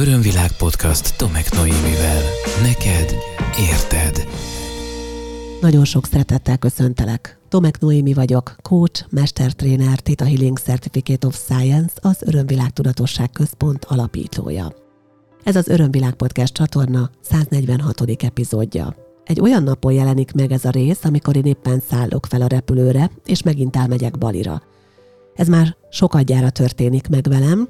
Örömvilág podcast Tomek Noémivel. Neked érted. Nagyon sok szeretettel köszöntelek. Tomek Noémi vagyok, coach, mestertréner, Theta Healing Certificate of Science, az Örömvilág Tudatosság Központ alapítója. Ez az Örömvilág Podcast csatorna 146. epizódja. Egy olyan napon jelenik meg ez a rész, amikor én éppen szállok fel a repülőre, és megint elmegyek Balira. Ez már sokadjára történik meg velem,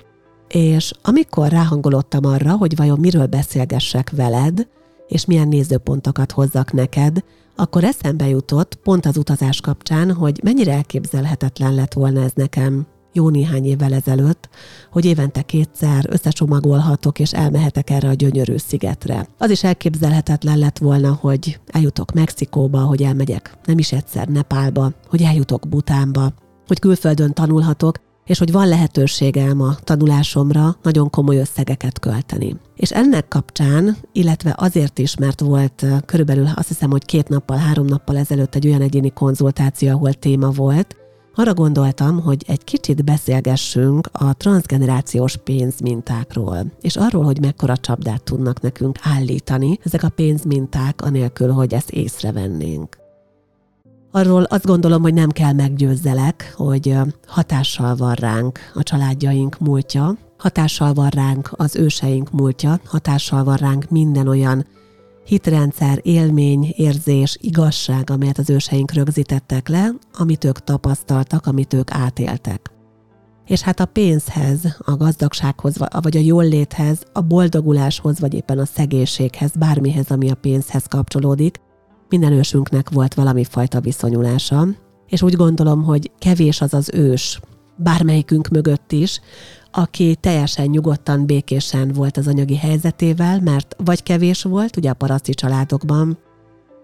és amikor ráhangolottam arra, hogy vajon miről beszélgessek veled, és milyen nézőpontokat hozzak neked, akkor eszembe jutott pont az utazás kapcsán, hogy mennyire elképzelhetetlen lett volna ez nekem jó néhány évvel ezelőtt, hogy évente kétszer összecsomagolhatok és elmehetek erre a gyönyörű szigetre. Az is elképzelhetetlen lett volna, hogy eljutok Mexikóba, hogy elmegyek nem is egyszer Nepálba, hogy eljutok Butánba, hogy külföldön tanulhatok, és hogy van lehetőségem a tanulásomra nagyon komoly összegeket költeni. És ennek kapcsán, illetve azért is, mert volt körülbelül azt hiszem, hogy két nappal, három nappal ezelőtt egy olyan egyéni konzultáció, ahol téma volt, arra gondoltam, hogy egy kicsit beszélgessünk a transgenerációs pénzmintákról, és arról, hogy mekkora csapdát tudnak nekünk állítani ezek a pénzminták, anélkül, hogy ezt észrevennénk. Arról azt gondolom, hogy nem kell meggyőzzelek, hogy hatással van ránk a családjaink múltja, hatással van ránk az őseink múltja, hatással van ránk minden olyan hitrendszer, élmény, érzés, igazság, amelyet az őseink rögzítettek le, amit ők tapasztaltak, amit ők átéltek. És hát a pénzhez, a gazdagsághoz, vagy a jólléthez, a boldoguláshoz, vagy éppen a szegénységhez, bármihez, ami a pénzhez kapcsolódik, minden ősünknek volt valami fajta viszonyulása, és úgy gondolom, hogy kevés az az ős, bármelyikünk mögött is, aki teljesen nyugodtan, békésen volt az anyagi helyzetével, mert vagy kevés volt, ugye a paraszti családokban,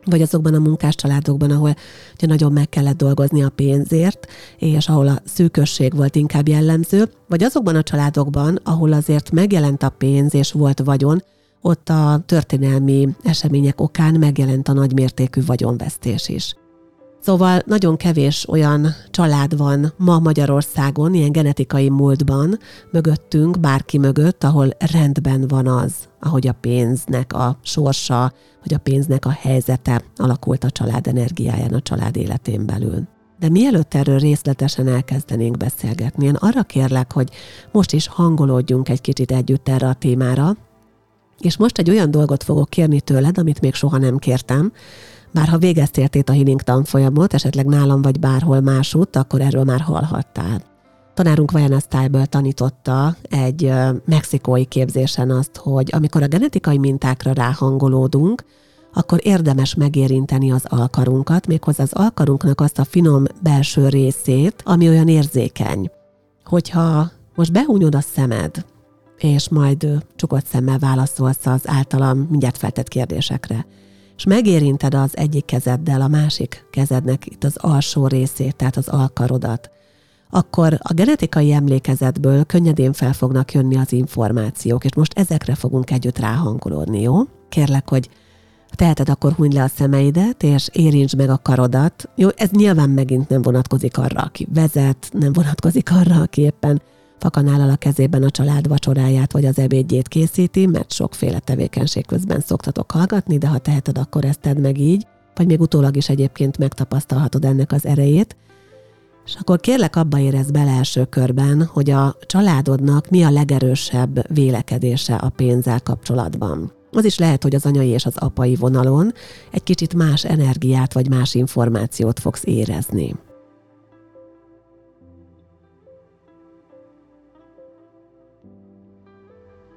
vagy azokban a munkás családokban, ahol ugye nagyon meg kellett dolgozni a pénzért, és ahol a szűkösség volt inkább jellemző, vagy azokban a családokban, ahol azért megjelent a pénz és volt vagyon, ott a történelmi események okán megjelent a nagymértékű vagyonvesztés is. Szóval nagyon kevés olyan család van ma Magyarországon, ilyen genetikai múltban, mögöttünk, bárki mögött, ahol rendben van az, ahogy a pénznek a sorsa, hogy a pénznek a helyzete alakult a család energiáján, a család életén belül. De mielőtt erről részletesen elkezdenénk beszélgetni, én arra kérlek, hogy most is hangolódjunk egy kicsit együtt erre a témára, és most egy olyan dolgot fogok kérni tőled, amit még soha nem kértem, bár ha végeztél a healing tanfolyamot, esetleg nálam vagy bárhol másút, akkor erről már hallhattál. Tanárunk Vajana Style tanította egy mexikói képzésen azt, hogy amikor a genetikai mintákra ráhangolódunk, akkor érdemes megérinteni az alkarunkat, méghozzá az alkarunknak azt a finom belső részét, ami olyan érzékeny. Hogyha most behúnyod a szemed, és majd csukott szemmel válaszolsz az általam mindjárt feltett kérdésekre. És megérinted az egyik kezeddel a másik kezednek itt az alsó részét, tehát az alkarodat, akkor a genetikai emlékezetből könnyedén fel fognak jönni az információk, és most ezekre fogunk együtt ráhangolódni, jó? Kérlek, hogy teheted, akkor hunyd le a szemeidet, és érintsd meg a karodat. Jó, ez nyilván megint nem vonatkozik arra, aki vezet, nem vonatkozik arra, aki éppen fakanállal a kezében a család vacsoráját vagy az ebédjét készíti, mert sokféle tevékenység közben szoktatok hallgatni, de ha teheted, akkor ezt tedd meg így, vagy még utólag is egyébként megtapasztalhatod ennek az erejét. És akkor kérlek abba érez bele első körben, hogy a családodnak mi a legerősebb vélekedése a pénzzel kapcsolatban. Az is lehet, hogy az anyai és az apai vonalon egy kicsit más energiát vagy más információt fogsz érezni.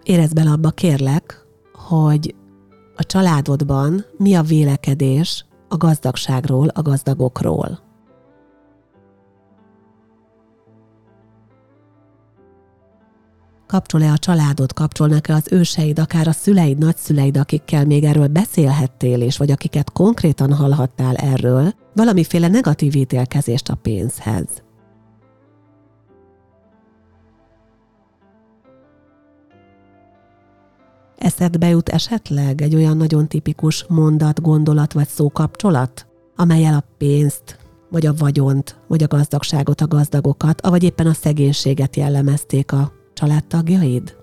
Érezd bele abba, kérlek, hogy a családodban mi a vélekedés a gazdagságról, a gazdagokról. Kapcsol-e a családod, kapcsolnak-e az őseid, akár a szüleid, nagyszüleid, akikkel még erről beszélhettél, és vagy akiket konkrétan hallhattál erről, valamiféle negatív ítélkezést a pénzhez. Eszedbe jut esetleg egy olyan nagyon tipikus mondat, gondolat vagy szókapcsolat, amelyel a pénzt, vagy a vagyont, vagy a gazdagságot, a gazdagokat, avagy éppen a szegénységet jellemezték a családtagjaid?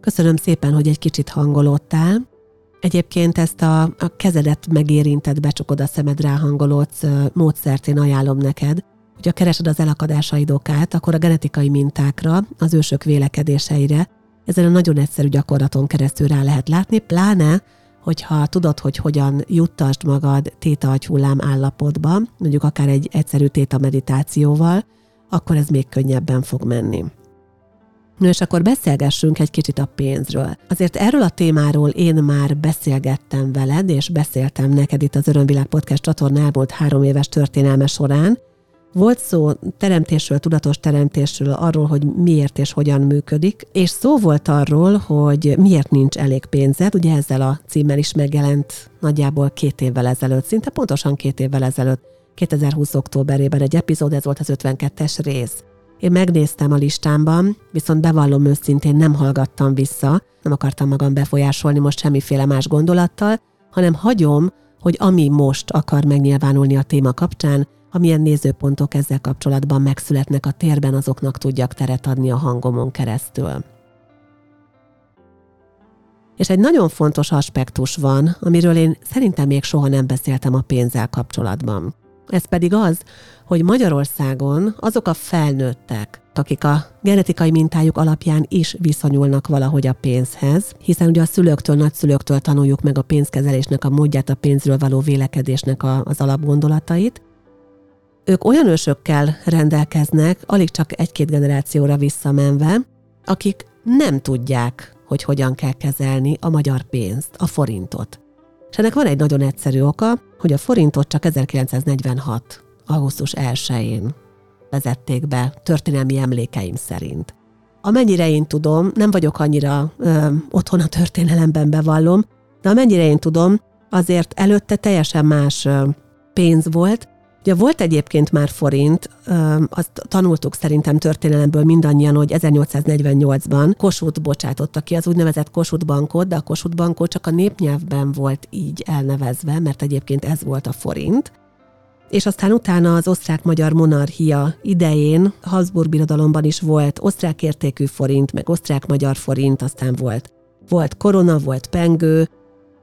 Köszönöm szépen, hogy egy kicsit hangolódtál, Egyébként ezt a, a kezedet megérintett, becsukod a szemed ráhangolódsz módszert én ajánlom neked, hogyha keresed az elakadásaid okát, akkor a genetikai mintákra, az ősök vélekedéseire, ezen a nagyon egyszerű gyakorlaton keresztül rá lehet látni, pláne, hogyha tudod, hogy hogyan juttasd magad téta agyhullám állapotba, mondjuk akár egy egyszerű téta meditációval, akkor ez még könnyebben fog menni. No és akkor beszélgessünk egy kicsit a pénzről. Azért erről a témáról én már beszélgettem veled, és beszéltem neked itt az Örömvilág Podcast csatorna elmúlt három éves történelme során, volt szó teremtésről, tudatos teremtésről, arról, hogy miért és hogyan működik, és szó volt arról, hogy miért nincs elég pénzed, ugye ezzel a címmel is megjelent nagyjából két évvel ezelőtt, szinte pontosan két évvel ezelőtt, 2020. októberében egy epizód, ez volt az 52-es rész. Én megnéztem a listámban, viszont bevallom őszintén nem hallgattam vissza, nem akartam magam befolyásolni most semmiféle más gondolattal, hanem hagyom, hogy ami most akar megnyilvánulni a téma kapcsán, amilyen nézőpontok ezzel kapcsolatban megszületnek a térben, azoknak tudjak teret adni a hangomon keresztül. És egy nagyon fontos aspektus van, amiről én szerintem még soha nem beszéltem a pénzzel kapcsolatban. Ez pedig az, hogy Magyarországon azok a felnőttek, akik a genetikai mintájuk alapján is viszonyulnak valahogy a pénzhez, hiszen ugye a szülőktől, nagyszülőktől tanuljuk meg a pénzkezelésnek a módját, a pénzről való vélekedésnek a, az alapgondolatait, ők olyan ősökkel rendelkeznek, alig csak egy-két generációra visszamenve, akik nem tudják, hogy hogyan kell kezelni a magyar pénzt, a forintot. És ennek van egy nagyon egyszerű oka, hogy a forintot csak 1946. augusztus 1-én vezették be történelmi emlékeim szerint. Amennyire én tudom, nem vagyok annyira ö, otthon a történelemben bevallom, de amennyire én tudom, azért előtte teljesen más pénz volt, Ugye volt egyébként már forint, azt tanultuk szerintem történelemből mindannyian, hogy 1848-ban Kossuth bocsátotta ki az úgynevezett Kossuth bankot, de a Kossuth bankot csak a népnyelvben volt így elnevezve, mert egyébként ez volt a forint. És aztán utána az osztrák-magyar monarchia idején Habsburg birodalomban is volt osztrák értékű forint, meg osztrák-magyar forint, aztán volt volt korona, volt pengő,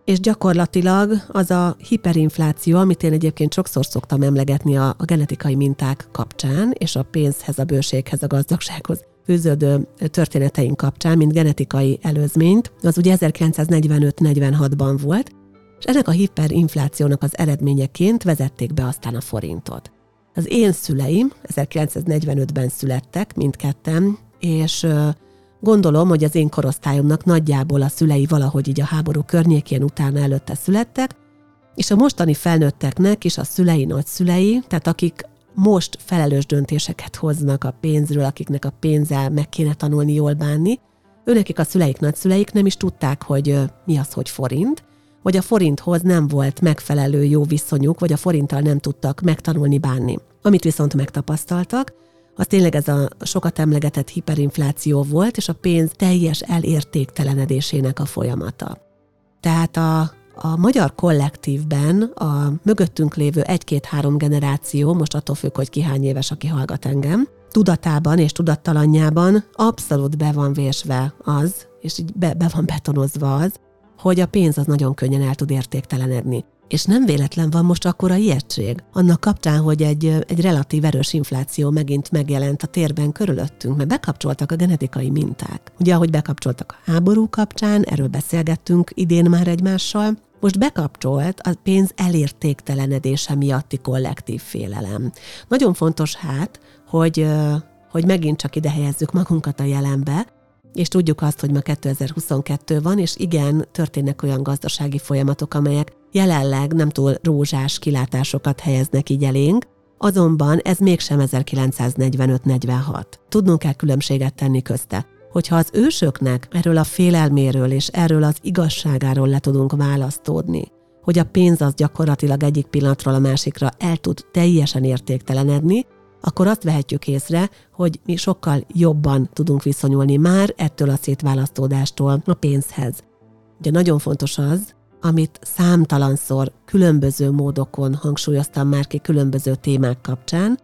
és gyakorlatilag az a hiperinfláció, amit én egyébként sokszor szoktam emlegetni a, a genetikai minták kapcsán, és a pénzhez, a bőséghez, a gazdagsághoz fűződő történeteink kapcsán, mint genetikai előzményt, az ugye 1945-46-ban volt, és ennek a hiperinflációnak az eredményeként vezették be aztán a forintot. Az én szüleim 1945-ben születtek mindketten, és Gondolom, hogy az én korosztályomnak nagyjából a szülei valahogy így a háború környékén utána előtte születtek, és a mostani felnőtteknek is a szülei nagyszülei, tehát akik most felelős döntéseket hoznak a pénzről, akiknek a pénzzel meg kéne tanulni jól bánni, őnekik a szüleik, nagyszüleik nem is tudták, hogy mi az, hogy forint, vagy a forinthoz nem volt megfelelő jó viszonyuk, vagy a forinttal nem tudtak megtanulni bánni. Amit viszont megtapasztaltak, az tényleg ez a sokat emlegetett hiperinfláció volt, és a pénz teljes elértéktelenedésének a folyamata. Tehát a, a magyar kollektívben a mögöttünk lévő egy-két-három generáció, most attól függ, hogy ki hány éves, aki hallgat engem, tudatában és tudattalanjában abszolút be van vésve az, és így be, be van betonozva az, hogy a pénz az nagyon könnyen el tud értéktelenedni. És nem véletlen van most akkora ijegység. Annak kapcsán, hogy egy, egy relatív erős infláció megint megjelent a térben körülöttünk, mert bekapcsoltak a genetikai minták. Ugye, ahogy bekapcsoltak a háború kapcsán, erről beszélgettünk idén már egymással, most bekapcsolt a pénz elértéktelenedése miatti kollektív félelem. Nagyon fontos hát, hogy, hogy megint csak ide helyezzük magunkat a jelenbe, és tudjuk azt, hogy ma 2022 van, és igen, történnek olyan gazdasági folyamatok, amelyek jelenleg nem túl rózsás kilátásokat helyeznek így elénk, azonban ez mégsem 1945-46. Tudnunk kell különbséget tenni közte. Hogyha az ősöknek erről a félelméről és erről az igazságáról le tudunk választódni, hogy a pénz az gyakorlatilag egyik pillanatról a másikra el tud teljesen értéktelenedni, akkor azt vehetjük észre, hogy mi sokkal jobban tudunk viszonyulni már ettől a szétválasztódástól a pénzhez. Ugye nagyon fontos az, amit számtalanszor különböző módokon hangsúlyoztam már ki különböző témák kapcsán,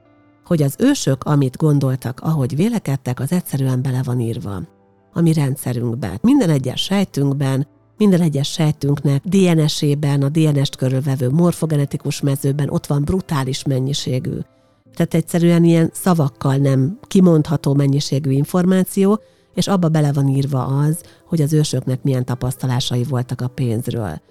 hogy az ősök, amit gondoltak, ahogy vélekedtek, az egyszerűen bele van írva. a mi rendszerünkbe. Minden egyes sejtünkben, minden egyes sejtünknek DNS-ében, a DNS-t körülvevő morfogenetikus mezőben ott van brutális mennyiségű. Tehát egyszerűen ilyen szavakkal nem kimondható mennyiségű információ, és abba bele van írva az, hogy az ősöknek milyen tapasztalásai voltak a pénzről.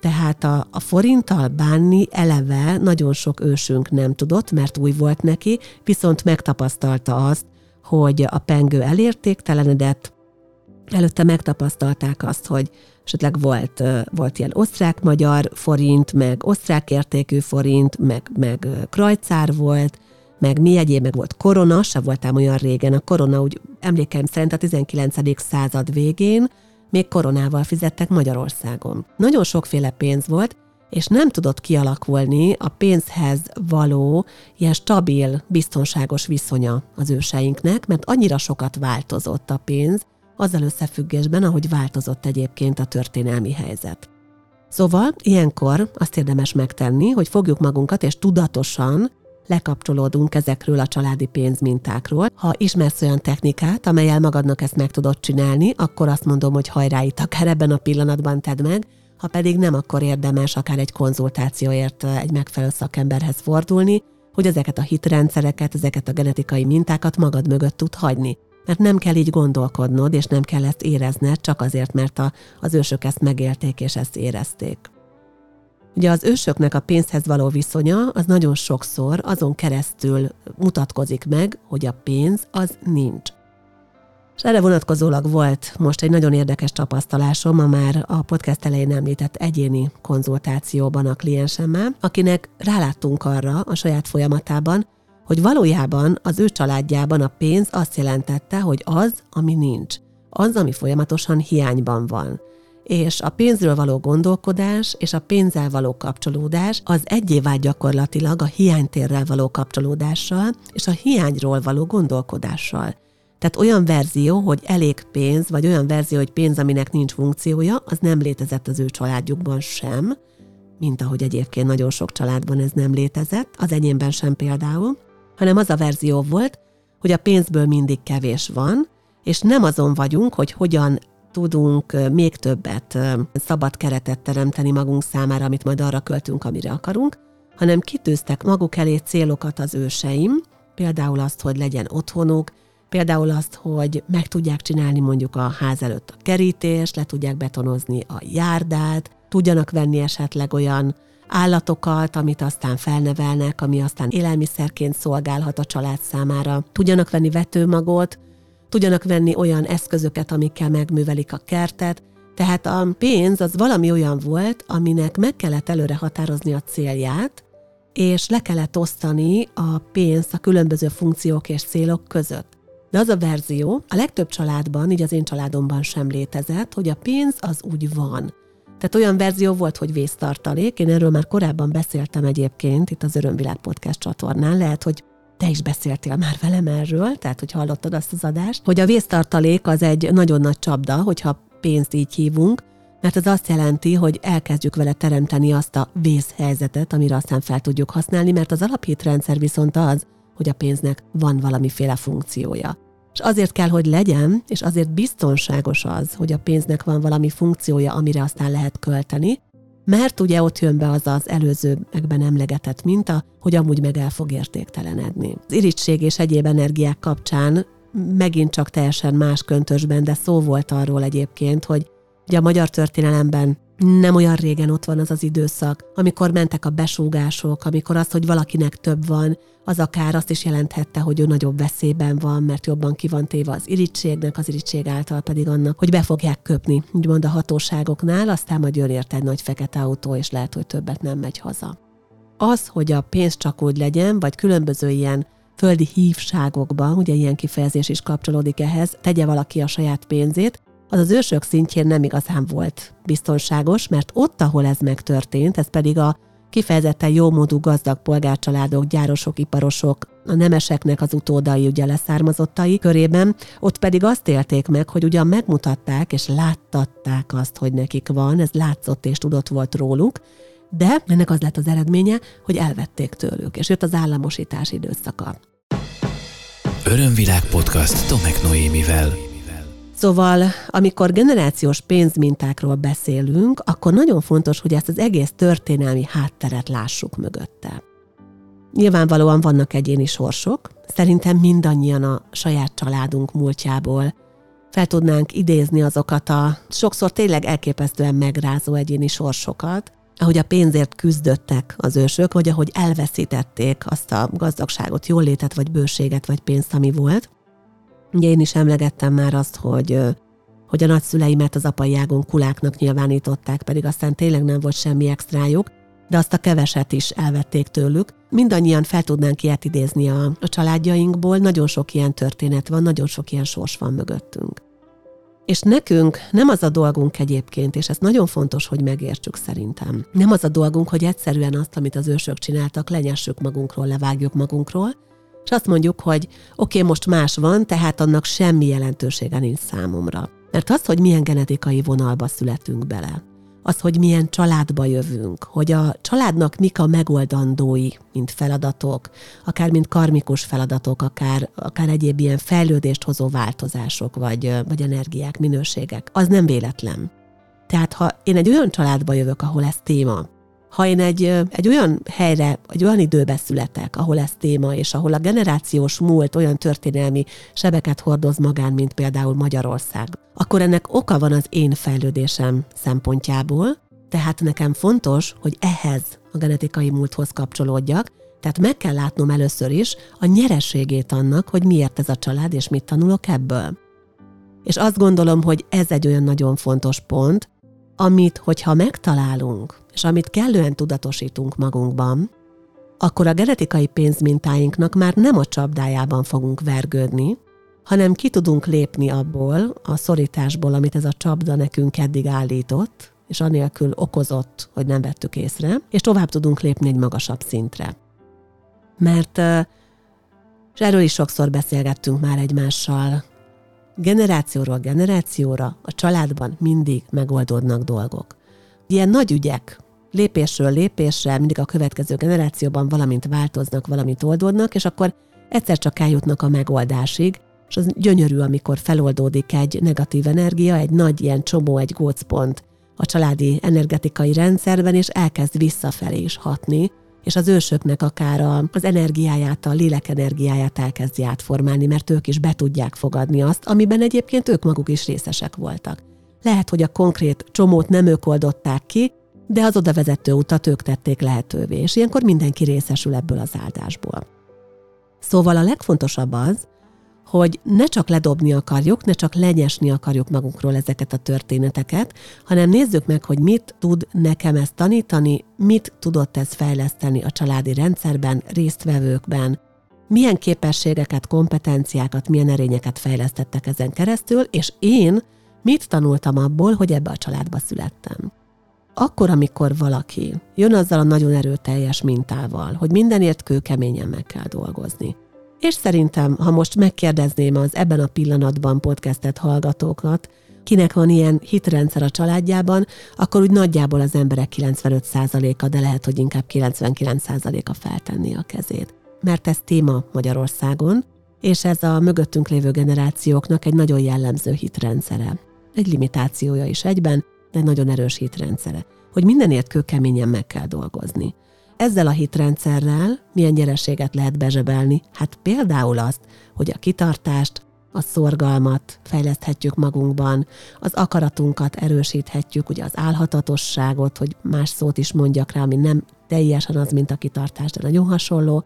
Tehát a, a forinttal bánni eleve nagyon sok ősünk nem tudott, mert új volt neki, viszont megtapasztalta azt, hogy a pengő elértéktelenedett, előtte megtapasztalták azt, hogy esetleg volt, volt ilyen osztrák-magyar forint, meg osztrák értékű forint, meg, meg krajcár volt, meg mi egyéb, meg volt korona, se voltál olyan régen. A korona úgy emlékeim szerint a 19. század végén még koronával fizettek Magyarországon. Nagyon sokféle pénz volt, és nem tudott kialakulni a pénzhez való ilyen stabil, biztonságos viszonya az őseinknek, mert annyira sokat változott a pénz, azzal összefüggésben, ahogy változott egyébként a történelmi helyzet. Szóval ilyenkor azt érdemes megtenni, hogy fogjuk magunkat, és tudatosan lekapcsolódunk ezekről a családi pénzmintákról. Ha ismersz olyan technikát, amelyel magadnak ezt meg tudod csinálni, akkor azt mondom, hogy hajrá itt akár ebben a pillanatban tedd meg, ha pedig nem, akkor érdemes akár egy konzultációért egy megfelelő szakemberhez fordulni, hogy ezeket a hitrendszereket, ezeket a genetikai mintákat magad mögött tud hagyni. Mert nem kell így gondolkodnod, és nem kell ezt érezned, csak azért, mert a, az ősök ezt megélték és ezt érezték. Ugye az ősöknek a pénzhez való viszonya az nagyon sokszor azon keresztül mutatkozik meg, hogy a pénz az nincs. És erre vonatkozólag volt most egy nagyon érdekes tapasztalásom a már a podcast elején említett egyéni konzultációban a kliensemmel, akinek ráláttunk arra a saját folyamatában, hogy valójában az ő családjában a pénz azt jelentette, hogy az, ami nincs, az, ami folyamatosan hiányban van és a pénzről való gondolkodás és a pénzzel való kapcsolódás az egyé vált gyakorlatilag a hiánytérrel való kapcsolódással és a hiányról való gondolkodással. Tehát olyan verzió, hogy elég pénz, vagy olyan verzió, hogy pénz, aminek nincs funkciója, az nem létezett az ő családjukban sem, mint ahogy egyébként nagyon sok családban ez nem létezett, az enyémben sem például, hanem az a verzió volt, hogy a pénzből mindig kevés van, és nem azon vagyunk, hogy hogyan tudunk még többet szabad keretet teremteni magunk számára, amit majd arra költünk, amire akarunk, hanem kitűztek maguk elé célokat az őseim, például azt, hogy legyen otthonuk, például azt, hogy meg tudják csinálni mondjuk a ház előtt a kerítést, le tudják betonozni a járdát, tudjanak venni esetleg olyan állatokat, amit aztán felnevelnek, ami aztán élelmiszerként szolgálhat a család számára, tudjanak venni vetőmagot, tudjanak venni olyan eszközöket, amikkel megművelik a kertet, tehát a pénz az valami olyan volt, aminek meg kellett előre határozni a célját, és le kellett osztani a pénzt a különböző funkciók és célok között. De az a verzió a legtöbb családban, így az én családomban sem létezett, hogy a pénz az úgy van. Tehát olyan verzió volt, hogy vésztartalék, én erről már korábban beszéltem egyébként itt az Örömvilág Podcast csatornán, lehet, hogy te is beszéltél már velem erről, tehát hogy hallottad azt az adást, hogy a vésztartalék az egy nagyon nagy csapda, hogyha pénzt így hívunk, mert ez azt jelenti, hogy elkezdjük vele teremteni azt a vészhelyzetet, amire aztán fel tudjuk használni, mert az alapítrendszer viszont az, hogy a pénznek van valamiféle funkciója. És azért kell, hogy legyen, és azért biztonságos az, hogy a pénznek van valami funkciója, amire aztán lehet költeni, mert ugye ott jön be az az előzőekben emlegetett minta, hogy amúgy meg el fog értéktelenedni. Az irítség és egyéb energiák kapcsán megint csak teljesen más köntösben, de szó volt arról egyébként, hogy ugye a magyar történelemben nem olyan régen ott van az az időszak, amikor mentek a besúgások, amikor az, hogy valakinek több van, az akár azt is jelenthette, hogy ő nagyobb veszélyben van, mert jobban ki van téve az irítségnek, az irítség által pedig annak, hogy be fogják köpni, úgymond a hatóságoknál, aztán majd jön érte egy nagy fekete autó, és lehet, hogy többet nem megy haza. Az, hogy a pénz csak úgy legyen, vagy különböző ilyen földi hívságokban, ugye ilyen kifejezés is kapcsolódik ehhez, tegye valaki a saját pénzét, az az ősök szintjén nem igazán volt biztonságos, mert ott, ahol ez megtörtént, ez pedig a kifejezetten jómódú gazdag polgárcsaládok, gyárosok, iparosok, a nemeseknek az utódai, ugye leszármazottai körében, ott pedig azt élték meg, hogy ugyan megmutatták és láttatták azt, hogy nekik van, ez látszott és tudott volt róluk, de ennek az lett az eredménye, hogy elvették tőlük, és jött az államosítás időszaka. Örömvilág podcast Tomek Noémivel. Szóval, amikor generációs pénzmintákról beszélünk, akkor nagyon fontos, hogy ezt az egész történelmi hátteret lássuk mögötte. Nyilvánvalóan vannak egyéni sorsok, szerintem mindannyian a saját családunk múltjából fel tudnánk idézni azokat a sokszor tényleg elképesztően megrázó egyéni sorsokat, ahogy a pénzért küzdöttek az ősök, vagy ahogy elveszítették azt a gazdagságot, jólétet, vagy bőséget, vagy pénzt, ami volt. Ugye én is emlegettem már azt, hogy hogy a nagyszüleimet az apai ágon kuláknak nyilvánították, pedig aztán tényleg nem volt semmi extrájuk, de azt a keveset is elvették tőlük. Mindannyian fel tudnánk ilyet idézni a, a családjainkból, nagyon sok ilyen történet van, nagyon sok ilyen sors van mögöttünk. És nekünk nem az a dolgunk egyébként, és ez nagyon fontos, hogy megértsük szerintem. Nem az a dolgunk, hogy egyszerűen azt, amit az ősök csináltak, lenyessük magunkról, levágjuk magunkról, és azt mondjuk, hogy oké, okay, most más van, tehát annak semmi jelentősége nincs számomra. Mert az, hogy milyen genetikai vonalba születünk bele, az, hogy milyen családba jövünk, hogy a családnak mik a megoldandói, mint feladatok, akár mint karmikus feladatok, akár, akár egyéb ilyen fejlődést hozó változások, vagy, vagy energiák, minőségek, az nem véletlen. Tehát ha én egy olyan családba jövök, ahol ez téma, ha én egy, egy olyan helyre, egy olyan időbe születek, ahol ez téma, és ahol a generációs múlt olyan történelmi sebeket hordoz magán, mint például Magyarország, akkor ennek oka van az én fejlődésem szempontjából, tehát nekem fontos, hogy ehhez a genetikai múlthoz kapcsolódjak, tehát meg kell látnom először is a nyereségét annak, hogy miért ez a család, és mit tanulok ebből. És azt gondolom, hogy ez egy olyan nagyon fontos pont, amit, hogyha megtalálunk, és amit kellően tudatosítunk magunkban, akkor a genetikai pénzmintáinknak már nem a csapdájában fogunk vergődni, hanem ki tudunk lépni abból, a szorításból, amit ez a csapda nekünk eddig állított, és anélkül okozott, hogy nem vettük észre, és tovább tudunk lépni egy magasabb szintre. Mert, és erről is sokszor beszélgettünk már egymással, generációról generációra a családban mindig megoldódnak dolgok. Ilyen nagy ügyek, lépésről lépésre mindig a következő generációban valamint változnak, valamint oldódnak, és akkor egyszer csak eljutnak a megoldásig, és az gyönyörű, amikor feloldódik egy negatív energia, egy nagy ilyen csomó, egy gócpont a családi energetikai rendszerben, és elkezd visszafelé is hatni, és az ősöknek akár az energiáját, a lélek energiáját elkezdi átformálni, mert ők is be tudják fogadni azt, amiben egyébként ők maguk is részesek voltak. Lehet, hogy a konkrét csomót nem ők oldották ki, de az oda vezető utat ők tették lehetővé, és ilyenkor mindenki részesül ebből az áldásból. Szóval a legfontosabb az, hogy ne csak ledobni akarjuk, ne csak lenyesni akarjuk magunkról ezeket a történeteket, hanem nézzük meg, hogy mit tud nekem ezt tanítani, mit tudott ez fejleszteni a családi rendszerben, résztvevőkben, milyen képességeket, kompetenciákat, milyen erényeket fejlesztettek ezen keresztül, és én mit tanultam abból, hogy ebbe a családba születtem. Akkor, amikor valaki jön azzal a nagyon erőteljes mintával, hogy mindenért kőkeményen meg kell dolgozni, és szerintem, ha most megkérdezném az ebben a pillanatban podcastet hallgatókat, kinek van ilyen hitrendszer a családjában, akkor úgy nagyjából az emberek 95%-a, de lehet, hogy inkább 99%-a feltenni a kezét. Mert ez téma Magyarországon, és ez a mögöttünk lévő generációknak egy nagyon jellemző hitrendszere. Egy limitációja is egyben, de nagyon erős hitrendszere, hogy mindenért kőkeményen meg kell dolgozni. Ezzel a hitrendszerrel milyen nyereséget lehet bezsebelni? Hát például azt, hogy a kitartást, a szorgalmat fejleszthetjük magunkban, az akaratunkat erősíthetjük, ugye az álhatatosságot, hogy más szót is mondjak rá, ami nem teljesen az, mint a kitartás, de nagyon hasonló.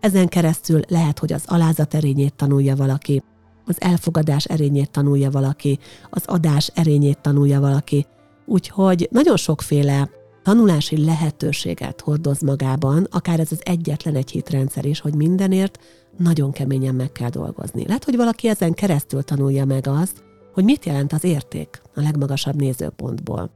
Ezen keresztül lehet, hogy az alázat erényét tanulja valaki, az elfogadás erényét tanulja valaki, az adás erényét tanulja valaki. Úgyhogy nagyon sokféle tanulási lehetőséget hordoz magában, akár ez az egyetlen egy hitrendszer is, hogy mindenért nagyon keményen meg kell dolgozni. Lehet, hogy valaki ezen keresztül tanulja meg azt, hogy mit jelent az érték a legmagasabb nézőpontból.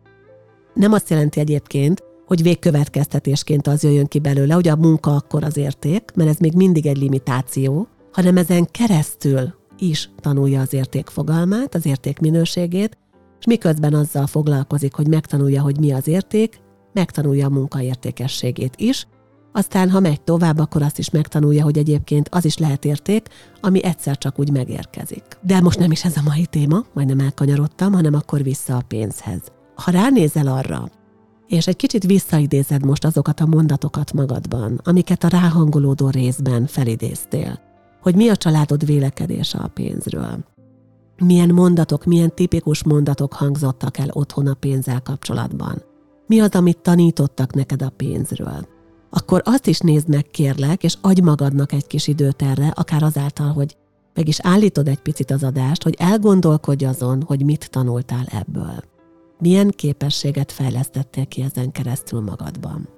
Nem azt jelenti egyébként, hogy végkövetkeztetésként az jöjjön ki belőle, hogy a munka akkor az érték, mert ez még mindig egy limitáció, hanem ezen keresztül is tanulja az érték fogalmát, az érték minőségét, és miközben azzal foglalkozik, hogy megtanulja, hogy mi az érték, megtanulja a munkaértékességét is, Aztán, ha megy tovább, akkor azt is megtanulja, hogy egyébként az is lehet érték, ami egyszer csak úgy megérkezik. De most nem is ez a mai téma, majdnem elkanyarodtam, hanem akkor vissza a pénzhez. Ha ránézel arra, és egy kicsit visszaidézed most azokat a mondatokat magadban, amiket a ráhangolódó részben felidéztél, hogy mi a családod vélekedése a pénzről. Milyen mondatok, milyen tipikus mondatok hangzottak el otthon a pénzzel kapcsolatban. Mi az, amit tanítottak neked a pénzről akkor azt is nézd meg, kérlek, és adj magadnak egy kis időt erre, akár azáltal, hogy meg is állítod egy picit az adást, hogy elgondolkodj azon, hogy mit tanultál ebből. Milyen képességet fejlesztettél ki ezen keresztül magadban.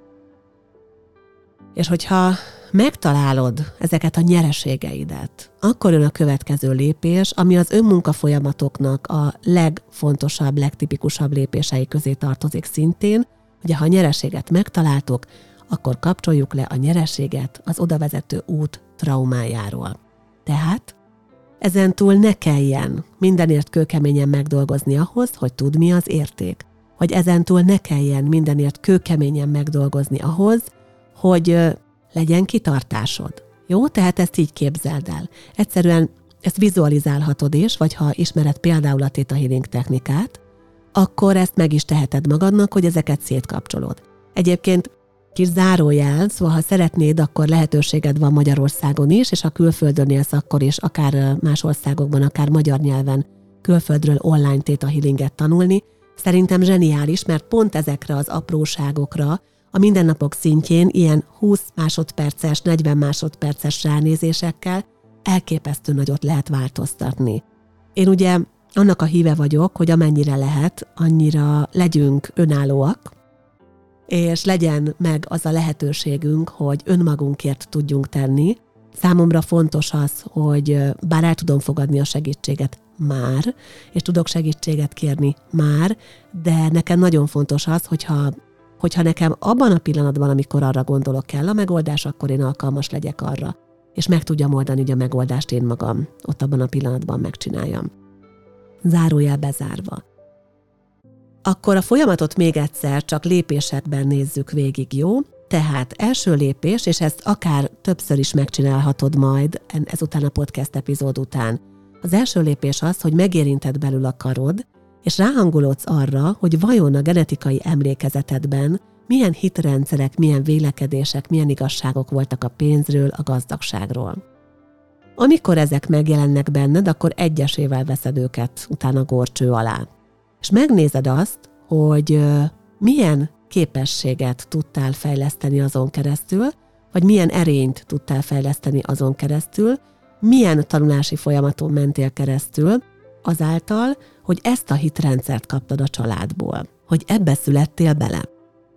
És hogyha megtalálod ezeket a nyereségeidet, akkor jön a következő lépés, ami az önmunka folyamatoknak a legfontosabb, legtipikusabb lépései közé tartozik szintén, hogy ha a nyereséget megtaláltok, akkor kapcsoljuk le a nyereséget az odavezető út traumájáról. Tehát ezentúl ne kelljen mindenért kőkeményen megdolgozni ahhoz, hogy tud mi az érték. Hogy ezentúl ne kelljen mindenért kőkeményen megdolgozni ahhoz, hogy legyen kitartásod. Jó? Tehát ezt így képzeld el. Egyszerűen ezt vizualizálhatod is, vagy ha ismered például a Theta Healing technikát, akkor ezt meg is teheted magadnak, hogy ezeket szétkapcsolod. Egyébként kis zárójel, szóval ha szeretnéd, akkor lehetőséged van Magyarországon is, és ha külföldön élsz, akkor is akár más országokban, akár magyar nyelven külföldről online téta healinget tanulni. Szerintem zseniális, mert pont ezekre az apróságokra, a mindennapok szintjén ilyen 20 másodperces, 40 másodperces ránézésekkel elképesztő nagyot lehet változtatni. Én ugye annak a híve vagyok, hogy amennyire lehet, annyira legyünk önállóak, és legyen meg az a lehetőségünk, hogy önmagunkért tudjunk tenni. Számomra fontos az, hogy bár el tudom fogadni a segítséget már, és tudok segítséget kérni már, de nekem nagyon fontos az, hogyha hogyha nekem abban a pillanatban, amikor arra gondolok kell a megoldás, akkor én alkalmas legyek arra, és meg tudjam oldani, hogy a megoldást én magam ott abban a pillanatban megcsináljam. Zárójel bezárva akkor a folyamatot még egyszer csak lépésekben nézzük végig, jó? Tehát első lépés, és ezt akár többször is megcsinálhatod majd ezután a podcast epizód után. Az első lépés az, hogy megérinted belül a karod, és ráhangolódsz arra, hogy vajon a genetikai emlékezetedben milyen hitrendszerek, milyen vélekedések, milyen igazságok voltak a pénzről, a gazdagságról. Amikor ezek megjelennek benned, akkor egyesével veszed őket utána gorcső alá és megnézed azt, hogy milyen képességet tudtál fejleszteni azon keresztül, vagy milyen erényt tudtál fejleszteni azon keresztül, milyen tanulási folyamaton mentél keresztül, azáltal, hogy ezt a hitrendszert kaptad a családból, hogy ebbe születtél bele.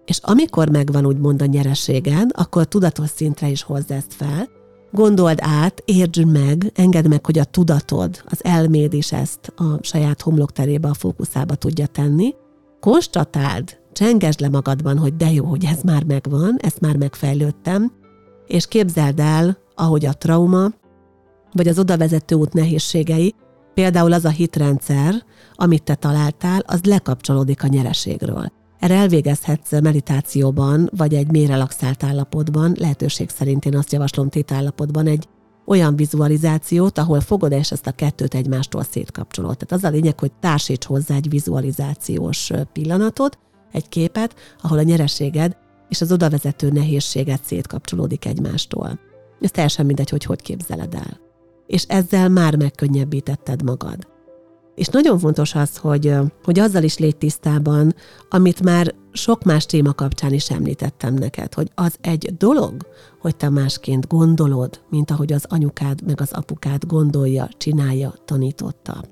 És amikor megvan úgymond a nyereséged, akkor tudatos szintre is hozz ezt fel, Gondold át, értsd meg, engedd meg, hogy a tudatod, az elméd is ezt a saját homlokterébe, a fókuszába tudja tenni. Konstatáld, csengesd le magadban, hogy de jó, hogy ez már megvan, ezt már megfejlődtem, és képzeld el, ahogy a trauma, vagy az odavezető út nehézségei, például az a hitrendszer, amit te találtál, az lekapcsolódik a nyereségről. Erre elvégezhetsz meditációban, vagy egy mély állapotban, lehetőség szerint én azt javaslom állapotban egy olyan vizualizációt, ahol fogod és ezt a kettőt egymástól szétkapcsolod. Tehát az a lényeg, hogy társíts hozzá egy vizualizációs pillanatot, egy képet, ahol a nyereséged és az odavezető nehézséget szétkapcsolódik egymástól. Ez teljesen mindegy, hogy hogy képzeled el. És ezzel már megkönnyebbítetted magad. És nagyon fontos az, hogy, hogy azzal is légy tisztában, amit már sok más téma kapcsán is említettem neked, hogy az egy dolog, hogy te másként gondolod, mint ahogy az anyukád meg az apukád gondolja, csinálja, tanította.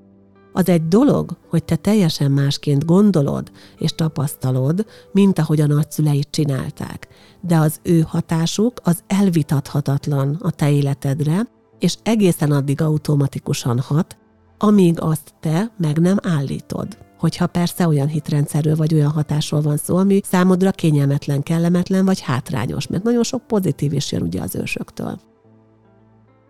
Az egy dolog, hogy te teljesen másként gondolod és tapasztalod, mint ahogy a nagyszüleid csinálták. De az ő hatásuk az elvitathatatlan a te életedre, és egészen addig automatikusan hat, amíg azt te meg nem állítod. Hogyha persze olyan hitrendszerről vagy olyan hatásról van szó, ami számodra kényelmetlen, kellemetlen vagy hátrányos, mert nagyon sok pozitív is jön ugye az ősöktől.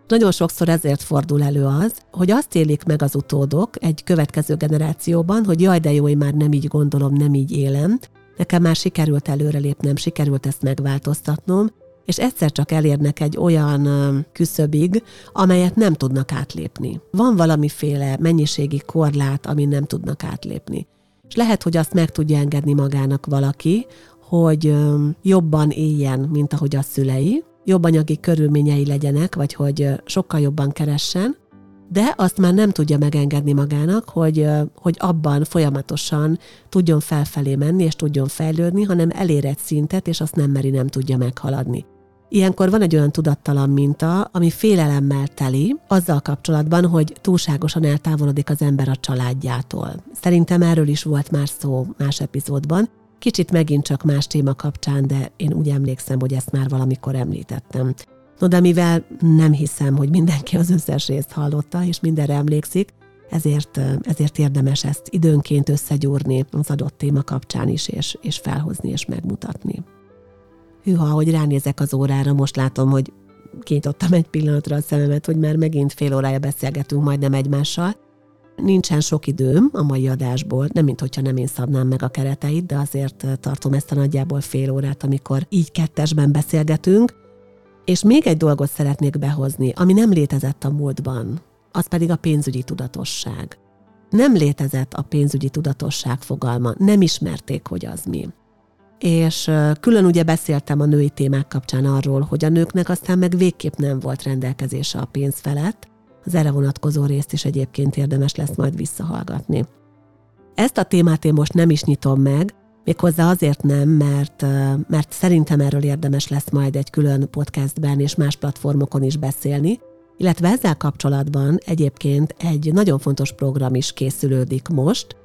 Nagyon sokszor ezért fordul elő az, hogy azt élik meg az utódok egy következő generációban, hogy jaj, de jó, én már nem így gondolom, nem így élem, nekem már sikerült előrelépnem, sikerült ezt megváltoztatnom, és egyszer csak elérnek egy olyan küszöbig, amelyet nem tudnak átlépni. Van valamiféle mennyiségi korlát, ami nem tudnak átlépni. És lehet, hogy azt meg tudja engedni magának valaki, hogy jobban éljen, mint ahogy a szülei, jobb anyagi körülményei legyenek, vagy hogy sokkal jobban keressen, de azt már nem tudja megengedni magának, hogy, hogy abban folyamatosan tudjon felfelé menni, és tudjon fejlődni, hanem elér egy szintet, és azt nem meri, nem tudja meghaladni. Ilyenkor van egy olyan tudattalan minta, ami félelemmel teli, azzal kapcsolatban, hogy túlságosan eltávolodik az ember a családjától. Szerintem erről is volt már szó más epizódban, kicsit megint csak más téma kapcsán, de én úgy emlékszem, hogy ezt már valamikor említettem. No de mivel nem hiszem, hogy mindenki az összes részt hallotta, és mindenre emlékszik, ezért, ezért érdemes ezt időnként összegyúrni az adott téma kapcsán is, és, és felhozni és megmutatni. Hűha, hogy ránézek az órára, most látom, hogy kinyitottam egy pillanatra a szememet, hogy már megint fél órája beszélgetünk majdnem egymással. Nincsen sok időm a mai adásból, nem mint hogyha nem én szabnám meg a kereteit, de azért tartom ezt a nagyjából fél órát, amikor így kettesben beszélgetünk. És még egy dolgot szeretnék behozni, ami nem létezett a múltban, az pedig a pénzügyi tudatosság. Nem létezett a pénzügyi tudatosság fogalma, nem ismerték, hogy az mi. És külön ugye beszéltem a női témák kapcsán arról, hogy a nőknek aztán meg végképp nem volt rendelkezése a pénz felett, az erre vonatkozó részt is egyébként érdemes lesz majd visszahallgatni. Ezt a témát én most nem is nyitom meg, Méghozzá azért nem, mert, mert szerintem erről érdemes lesz majd egy külön podcastben és más platformokon is beszélni, illetve ezzel kapcsolatban egyébként egy nagyon fontos program is készülődik most,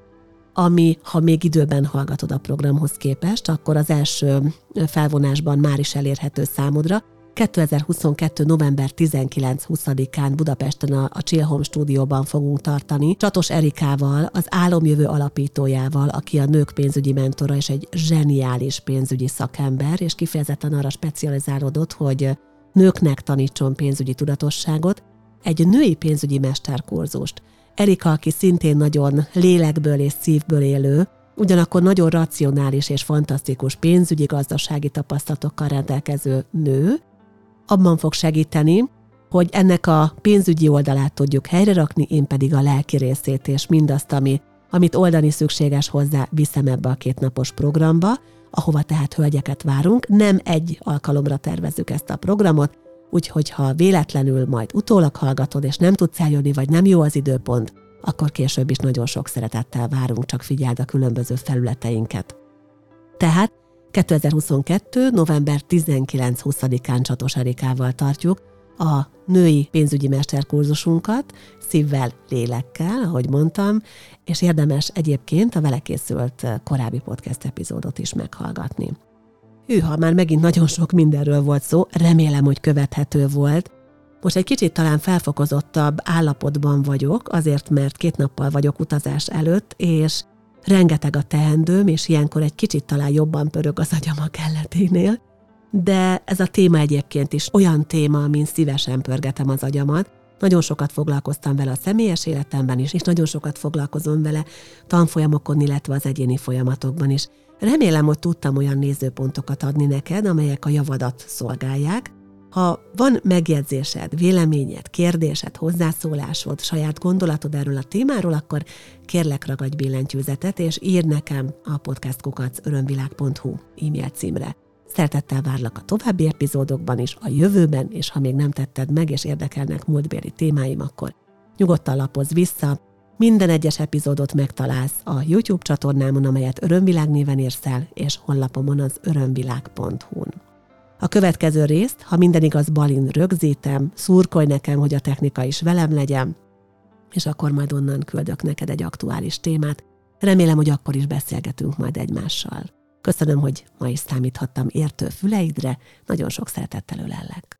ami, ha még időben hallgatod a programhoz képest, akkor az első felvonásban már is elérhető számodra, 2022. november 19-20-án Budapesten a, a Chill Home stúdióban fogunk tartani Csatos Erikával, az Álomjövő alapítójával, aki a nők pénzügyi mentora és egy zseniális pénzügyi szakember, és kifejezetten arra specializálódott, hogy nőknek tanítson pénzügyi tudatosságot, egy női pénzügyi mesterkurzust. Erika, aki szintén nagyon lélekből és szívből élő, ugyanakkor nagyon racionális és fantasztikus pénzügyi gazdasági tapasztalatokkal rendelkező nő, abban fog segíteni, hogy ennek a pénzügyi oldalát tudjuk helyre rakni, én pedig a lelki részét és mindazt, ami, amit oldani szükséges hozzá, viszem ebbe a kétnapos programba, ahova tehát hölgyeket várunk. Nem egy alkalomra tervezzük ezt a programot, úgyhogy ha véletlenül majd utólag hallgatod, és nem tudsz eljönni, vagy nem jó az időpont, akkor később is nagyon sok szeretettel várunk, csak figyeld a különböző felületeinket. Tehát 2022. november 19-20-án Csatos Erikával tartjuk a női pénzügyi mesterkurzusunkat, szívvel, lélekkel, ahogy mondtam, és érdemes egyébként a vele készült korábbi podcast epizódot is meghallgatni. Hűha, már megint nagyon sok mindenről volt szó, remélem, hogy követhető volt. Most egy kicsit talán felfokozottabb állapotban vagyok, azért mert két nappal vagyok utazás előtt, és rengeteg a teendőm, és ilyenkor egy kicsit talán jobban pörög az agyam a kelleténél, de ez a téma egyébként is olyan téma, amin szívesen pörgetem az agyamat. Nagyon sokat foglalkoztam vele a személyes életemben is, és nagyon sokat foglalkozom vele tanfolyamokon, illetve az egyéni folyamatokban is. Remélem, hogy tudtam olyan nézőpontokat adni neked, amelyek a javadat szolgálják, ha van megjegyzésed, véleményed, kérdésed, hozzászólásod, saját gondolatod erről a témáról, akkor kérlek ragadj billentyűzetet, és ír nekem a podcastkukacörömvilág.hu e-mail címre. Szeretettel várlak a további epizódokban is, a jövőben, és ha még nem tetted meg, és érdekelnek múltbéli témáim, akkor nyugodtan lapozz vissza. Minden egyes epizódot megtalálsz a YouTube csatornámon, amelyet Örömvilág néven érsz el, és honlapomon az örömvilág.hu-n. A következő részt, ha minden igaz, Balin rögzítem, szurkolj nekem, hogy a technika is velem legyen, és akkor majd onnan küldök neked egy aktuális témát. Remélem, hogy akkor is beszélgetünk majd egymással. Köszönöm, hogy ma is számíthattam értő füleidre, nagyon sok szeretettel ölellek.